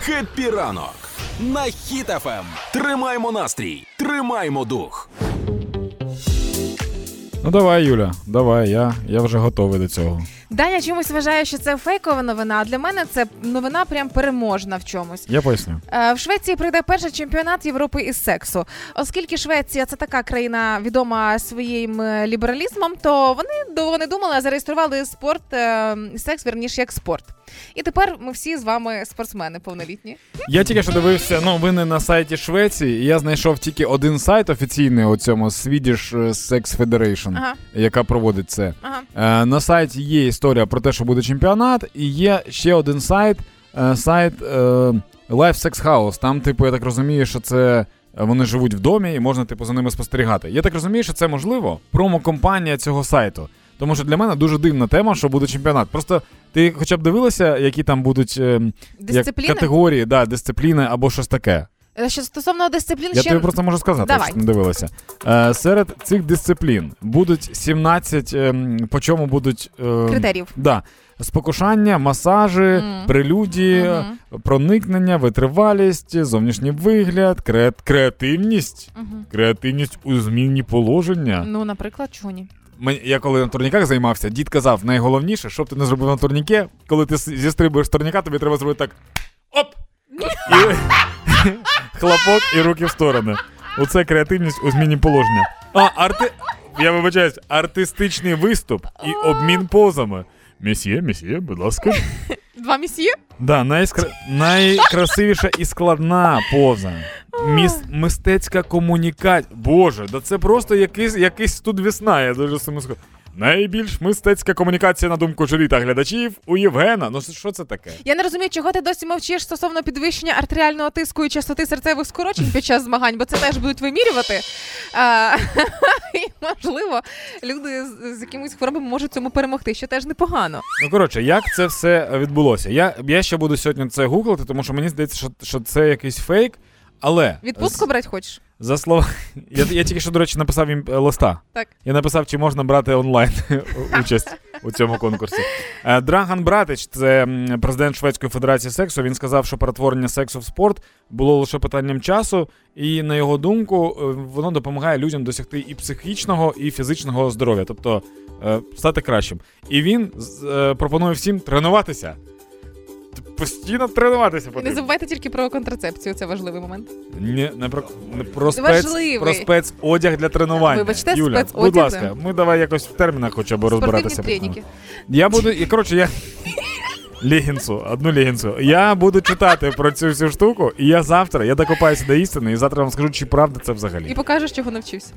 Happy ранок на Хіт FM. Тримаймо настрій, тримаймо дух. Ну давай, Юля, давай, я, я вже готовий до цього. Даня чомусь вважає, що це фейкова новина. А для мене це новина прям переможна в чомусь. Я поясню. Е, В Швеції прийде перший чемпіонат Європи із сексу. Оскільки Швеція це така країна відома своїм е, лібералізмом, то вони довго не думали, а зареєстрували спорт е, секс вірніше як спорт. І тепер ми всі з вами спортсмени повнолітні. Я тільки що дивився, ну ви не на сайті Швеції, і я знайшов тільки один сайт офіційний у цьому Swedish Sex Federation, Ага, яка проводить це. ага. Е, на сайті є історія про те, що буде чемпіонат, і є ще один сайт, е, сайт е, Life Sex House. Там, типу, я так розумію, що це. е, Вони живуть в домі і можна типу за ними спостерігати. Я так розумію, що це можливо промо-компанія цього сайту. Тому що для мене дуже дивна тема, що буде чемпіонат. Просто ти хоча б дивилася, які там будуть е, як категорії, да, дисципліни або щось таке. Е, Що стосовно дисциплін, Я ще тобі просто можу сказати, Давай. ти не дивилася. Е, серед цих дисциплін будуть 17, ем, по чому будуть ем, критеріїв. Да. Спокушання, масажі, Мгм. прелюдії, Мгм. проникнення, витривалість, зовнішній вигляд, кре... креативність. Мгм. Креативність у змінні положення. Ну, наприклад, чого ні? Я коли на турніках займався, дід казав, найголовніше, щоб ти не зробив на турніке, коли ти зістрибуєш з турніка, тобі треба зробити так. Оп! І... Хлопок і руки в сторони. Оце креативність у зміні положення. А, арти... Я вибачаюсь, артистичний виступ і обмін позами. Месьє, месьє, будь ласка. Два місьє? Да, найскра... найкрасивіша і складна поза. Міс... Мистецька комунікація. Боже, да це просто якийсь, якийсь тут весна, я дуже скажу. Найбільш мистецька комунікація, на думку журі та глядачів, у Євгена. Ну що це таке? Я не розумію, чого ти досі мовчиш стосовно підвищення артеріального тиску і частоти серцевих скорочень під час змагань, бо це теж будуть вимірювати. А, і, можливо, люди з, якимись хворобами можуть цьому перемогти, що теж непогано. Ну коротше, як це все відбулося? Я, я ще буду сьогодні це гуглити, тому що мені здається, що, що це якийсь фейк. Але Відпустку брати хочеш? за слова. Я, я тільки що, до речі, написав їм е, листа. Так. Я написав, чи можна брати онлайн участь у цьому конкурсі. Е, Драган Братич, це президент Шведської федерації сексу. Він сказав, що перетворення сексу в спорт було лише питанням часу, і на його думку, е, воно допомагає людям досягти і психічного, і фізичного здоров'я, тобто стати кращим. І він з- пропонує всім тренуватися. Постійно тренуватися І не забувайте тільки про контрацепцію, це важливий момент. Ні, не про, не про, спец, про спецодяг для тренування. Вибачте, Юля, спецодяг, будь ласка, ми давай якось в термінах хоча б Спортивні розбиратися. Я буду, і коротше, я. Легінсу, одну легінсу. Я буду читати про цю всю штуку, і я завтра я докопаюся до істини, і завтра вам скажу, чи правда це взагалі. І покажеш, чого навчився.